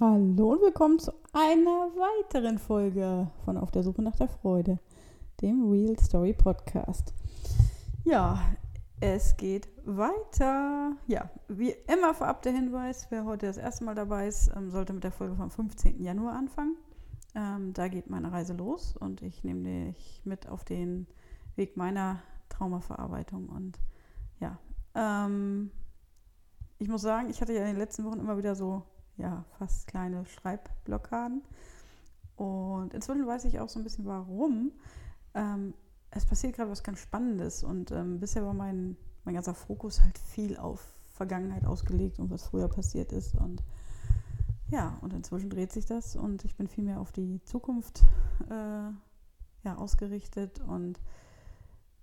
Hallo und willkommen zu einer weiteren Folge von Auf der Suche nach der Freude, dem Real Story Podcast. Ja, es geht weiter. Ja, wie immer vorab der Hinweis, wer heute das erste Mal dabei ist, ähm, sollte mit der Folge vom 15. Januar anfangen. Ähm, da geht meine Reise los und ich nehme dich mit auf den Weg meiner Traumaverarbeitung. Und ja, ähm, ich muss sagen, ich hatte ja in den letzten Wochen immer wieder so, ja, fast kleine Schreibblockaden. Und inzwischen weiß ich auch so ein bisschen warum. Ähm, es passiert gerade was ganz Spannendes und ähm, bisher war mein, mein ganzer Fokus halt viel auf Vergangenheit ausgelegt und was früher passiert ist. Und ja, und inzwischen dreht sich das und ich bin viel mehr auf die Zukunft äh, ja, ausgerichtet und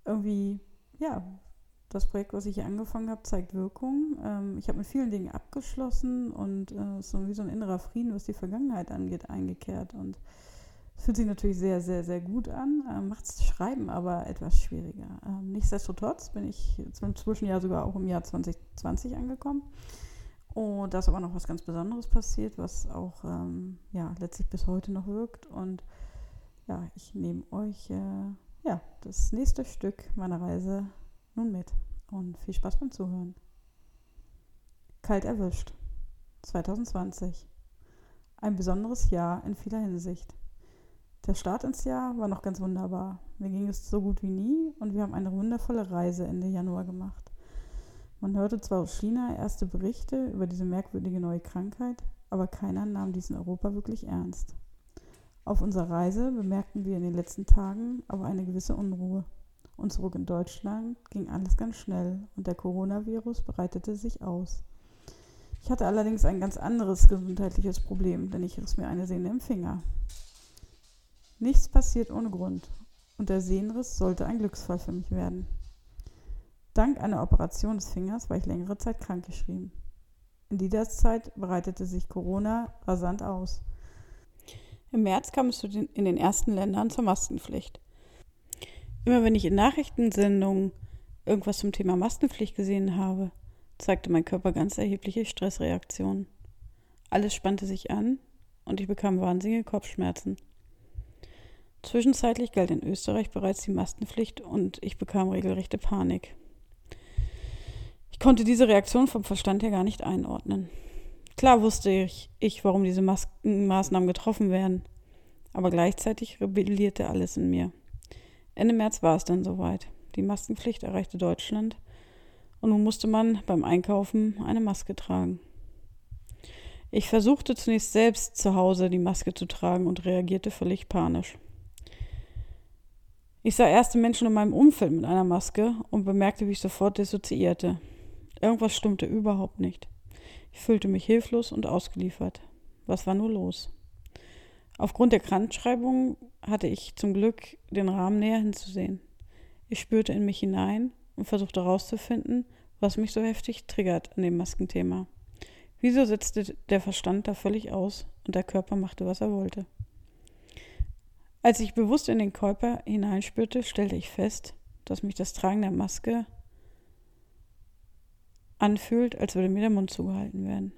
irgendwie, ja, das Projekt, was ich hier angefangen habe, zeigt Wirkung. Ähm, ich habe mit vielen Dingen abgeschlossen und äh, so wie so ein innerer Frieden, was die Vergangenheit angeht, eingekehrt. Und es fühlt sich natürlich sehr, sehr, sehr gut an, ähm, macht das Schreiben aber etwas schwieriger. Ähm, nichtsdestotrotz bin ich inzwischen ja sogar auch im Jahr 2020 angekommen. Und da ist aber noch was ganz Besonderes passiert, was auch ähm, ja, letztlich bis heute noch wirkt. Und ja, ich nehme euch äh, ja, das nächste Stück meiner Reise nun mit. Und viel Spaß beim Zuhören. Kalt erwischt. 2020. Ein besonderes Jahr in vieler Hinsicht. Der Start ins Jahr war noch ganz wunderbar. Mir ging es so gut wie nie und wir haben eine wundervolle Reise Ende Januar gemacht. Man hörte zwar aus China erste Berichte über diese merkwürdige neue Krankheit, aber keiner nahm dies in Europa wirklich ernst. Auf unserer Reise bemerkten wir in den letzten Tagen aber eine gewisse Unruhe. Und zurück in Deutschland ging alles ganz schnell und der Coronavirus breitete sich aus. Ich hatte allerdings ein ganz anderes gesundheitliches Problem, denn ich riss mir eine Sehne im Finger. Nichts passiert ohne Grund und der Sehnenriss sollte ein Glücksfall für mich werden. Dank einer Operation des Fingers war ich längere Zeit krankgeschrieben. In dieser Zeit breitete sich Corona rasant aus. Im März kam es in den ersten Ländern zur Maskenpflicht. Immer wenn ich in Nachrichtensendungen irgendwas zum Thema Maskenpflicht gesehen habe, zeigte mein Körper ganz erhebliche Stressreaktionen. Alles spannte sich an und ich bekam wahnsinnige Kopfschmerzen. Zwischenzeitlich galt in Österreich bereits die Maskenpflicht und ich bekam regelrechte Panik. Ich konnte diese Reaktion vom Verstand her gar nicht einordnen. Klar wusste ich, ich warum diese Maskenmaßnahmen getroffen werden, aber gleichzeitig rebellierte alles in mir. Ende März war es dann soweit. Die Maskenpflicht erreichte Deutschland und nun musste man beim Einkaufen eine Maske tragen. Ich versuchte zunächst selbst zu Hause die Maske zu tragen und reagierte völlig panisch. Ich sah erste Menschen in meinem Umfeld mit einer Maske und bemerkte, wie ich sofort dissoziierte. Irgendwas stimmte überhaupt nicht. Ich fühlte mich hilflos und ausgeliefert. Was war nur los? Aufgrund der Krankschreibung hatte ich zum Glück den Rahmen näher hinzusehen. Ich spürte in mich hinein und versuchte herauszufinden, was mich so heftig triggert an dem Maskenthema. Wieso setzte der Verstand da völlig aus und der Körper machte, was er wollte? Als ich bewusst in den Körper hineinspürte, stellte ich fest, dass mich das Tragen der Maske anfühlt, als würde mir der Mund zugehalten werden.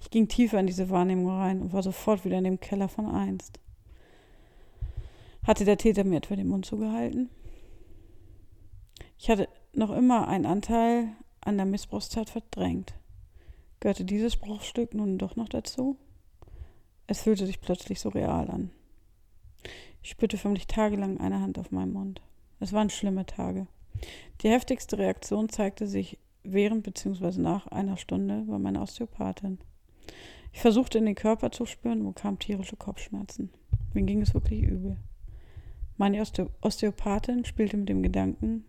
Ich ging tiefer in diese Wahrnehmung rein und war sofort wieder in dem Keller von einst. Hatte der Täter mir etwa den Mund zugehalten? Ich hatte noch immer einen Anteil an der Missbrauchstat verdrängt. Gehörte dieses Bruchstück nun doch noch dazu? Es fühlte sich plötzlich so real an. Ich spürte förmlich tagelang eine Hand auf meinem Mund. Es waren schlimme Tage. Die heftigste Reaktion zeigte sich während bzw. nach einer Stunde bei meiner Osteopathin. Ich versuchte in den Körper zu spüren bekam tierische Kopfschmerzen. Mir ging es wirklich übel. Meine Osteopathin spielte mit dem Gedanken,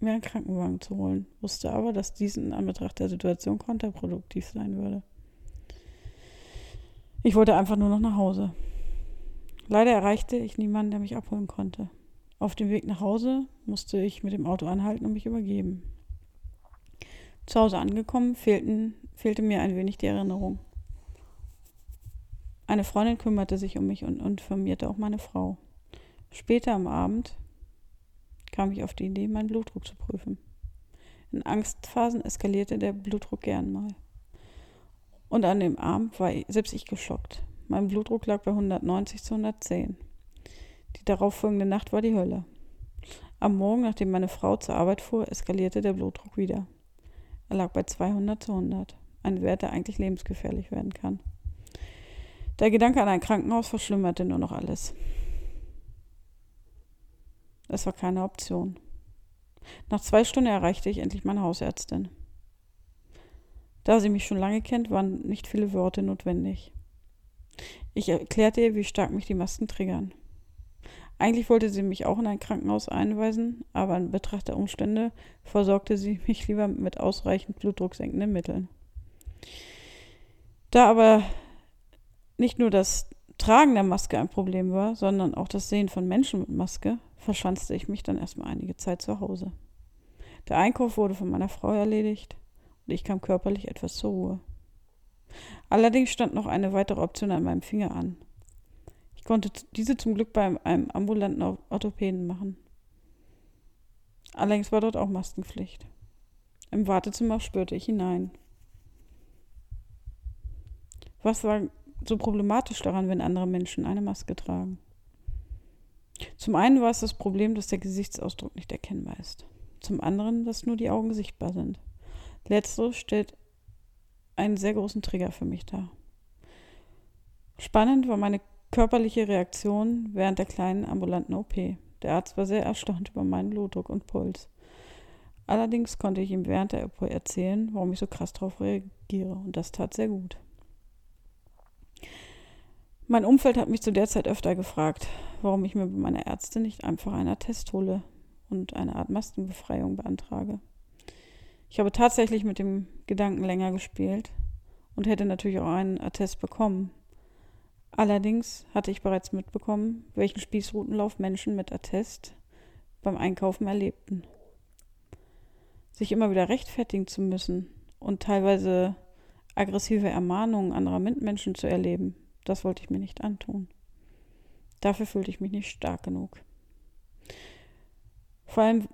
mir einen Krankenwagen zu holen, wusste aber, dass dies in Anbetracht der Situation kontraproduktiv sein würde. Ich wollte einfach nur noch nach Hause. Leider erreichte ich niemanden, der mich abholen konnte. Auf dem Weg nach Hause musste ich mit dem Auto anhalten und mich übergeben. Zu Hause angekommen, fehlten, fehlte mir ein wenig die Erinnerung. Eine Freundin kümmerte sich um mich und informierte auch meine Frau. Später am Abend kam ich auf die Idee, meinen Blutdruck zu prüfen. In Angstphasen eskalierte der Blutdruck gern mal. Und an dem Abend war selbst ich geschockt. Mein Blutdruck lag bei 190 zu 110. Die darauffolgende Nacht war die Hölle. Am Morgen, nachdem meine Frau zur Arbeit fuhr, eskalierte der Blutdruck wieder. Er lag bei 200 zu 100, ein Wert, der eigentlich lebensgefährlich werden kann. Der Gedanke an ein Krankenhaus verschlimmerte nur noch alles. Es war keine Option. Nach zwei Stunden erreichte ich endlich meine Hausärztin. Da sie mich schon lange kennt, waren nicht viele Worte notwendig. Ich erklärte ihr, wie stark mich die Masken triggern. Eigentlich wollte sie mich auch in ein Krankenhaus einweisen, aber in Betracht der Umstände versorgte sie mich lieber mit ausreichend blutdrucksenkenden Mitteln. Da aber nicht nur das Tragen der Maske ein Problem war, sondern auch das Sehen von Menschen mit Maske, verschanzte ich mich dann erstmal einige Zeit zu Hause. Der Einkauf wurde von meiner Frau erledigt und ich kam körperlich etwas zur Ruhe. Allerdings stand noch eine weitere Option an meinem Finger an. Ich konnte diese zum Glück bei einem ambulanten Orthopäden machen. Allerdings war dort auch Maskenpflicht. Im Wartezimmer spürte ich hinein. Was war so problematisch daran, wenn andere Menschen eine Maske tragen? Zum einen war es das Problem, dass der Gesichtsausdruck nicht erkennbar ist. Zum anderen, dass nur die Augen sichtbar sind. Letzteres stellt einen sehr großen Trigger für mich dar. Spannend war meine körperliche Reaktion während der kleinen ambulanten OP. Der Arzt war sehr erstaunt über meinen Blutdruck und Puls. Allerdings konnte ich ihm während der OP erzählen, warum ich so krass darauf reagiere, und das tat sehr gut. Mein Umfeld hat mich zu der Zeit öfter gefragt, warum ich mir bei meiner Ärztin nicht einfach einen Attest hole und eine Art Maskenbefreiung beantrage. Ich habe tatsächlich mit dem Gedanken länger gespielt und hätte natürlich auch einen Attest bekommen. Allerdings hatte ich bereits mitbekommen, welchen Spießrutenlauf Menschen mit Attest beim Einkaufen erlebten. Sich immer wieder rechtfertigen zu müssen und teilweise aggressive Ermahnungen anderer Mitmenschen zu erleben, das wollte ich mir nicht antun. Dafür fühlte ich mich nicht stark genug. Vor allem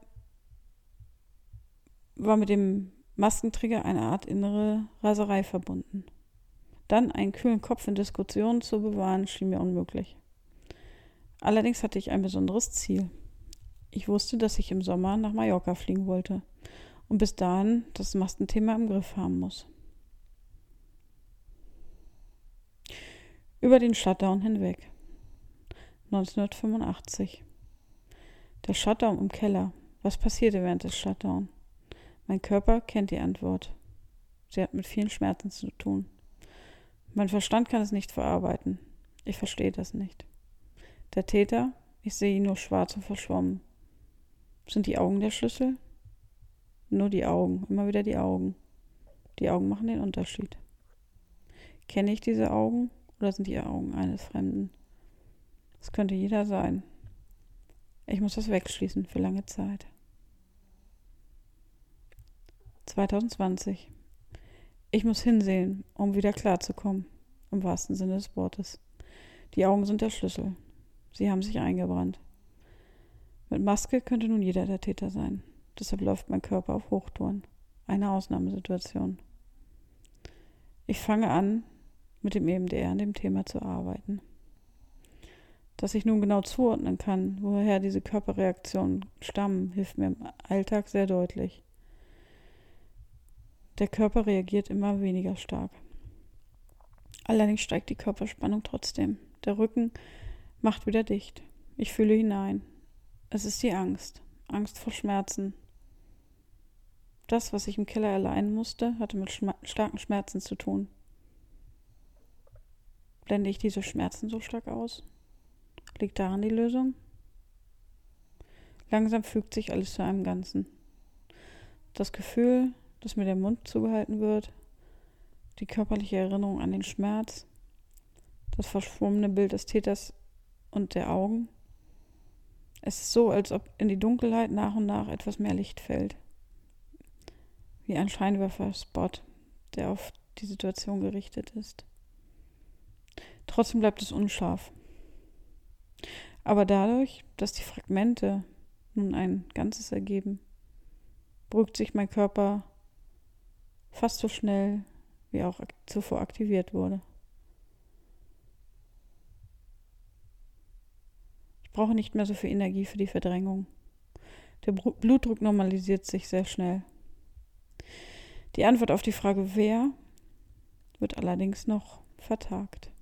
war mit dem Maskentrigger eine Art innere Raserei verbunden. Dann einen kühlen Kopf in Diskussionen zu bewahren, schien mir unmöglich. Allerdings hatte ich ein besonderes Ziel. Ich wusste, dass ich im Sommer nach Mallorca fliegen wollte und bis dahin das Maskenthema im Griff haben muss. Über den Shutdown hinweg. 1985. Der Shutdown im Keller. Was passierte während des Shutdown? Mein Körper kennt die Antwort. Sie hat mit vielen Schmerzen zu tun. Mein Verstand kann es nicht verarbeiten. Ich verstehe das nicht. Der Täter, ich sehe ihn nur schwarz und verschwommen. Sind die Augen der Schlüssel? Nur die Augen, immer wieder die Augen. Die Augen machen den Unterschied. Kenne ich diese Augen oder sind die Augen eines Fremden? Es könnte jeder sein. Ich muss das wegschließen für lange Zeit. 2020. Ich muss hinsehen, um wieder klarzukommen, im wahrsten Sinne des Wortes. Die Augen sind der Schlüssel. Sie haben sich eingebrannt. Mit Maske könnte nun jeder der Täter sein. Deshalb läuft mein Körper auf Hochtouren. Eine Ausnahmesituation. Ich fange an, mit dem EMDR an dem Thema zu arbeiten. Dass ich nun genau zuordnen kann, woher diese Körperreaktionen stammen, hilft mir im Alltag sehr deutlich. Der Körper reagiert immer weniger stark. Allerdings steigt die Körperspannung trotzdem. Der Rücken macht wieder dicht. Ich fühle hinein. Es ist die Angst. Angst vor Schmerzen. Das, was ich im Keller erleiden musste, hatte mit Schma starken Schmerzen zu tun. Blende ich diese Schmerzen so stark aus? Liegt daran die Lösung? Langsam fügt sich alles zu einem Ganzen. Das Gefühl, dass mir der Mund zugehalten wird, die körperliche Erinnerung an den Schmerz, das verschwommene Bild des Täters und der Augen. Es ist so, als ob in die Dunkelheit nach und nach etwas mehr Licht fällt. Wie ein Scheinwerferspot, der auf die Situation gerichtet ist. Trotzdem bleibt es unscharf. Aber dadurch, dass die Fragmente nun ein Ganzes ergeben, beruhigt sich mein Körper fast so schnell wie auch zuvor aktiviert wurde. Ich brauche nicht mehr so viel Energie für die Verdrängung. Der Blutdruck normalisiert sich sehr schnell. Die Antwort auf die Frage wer wird allerdings noch vertagt.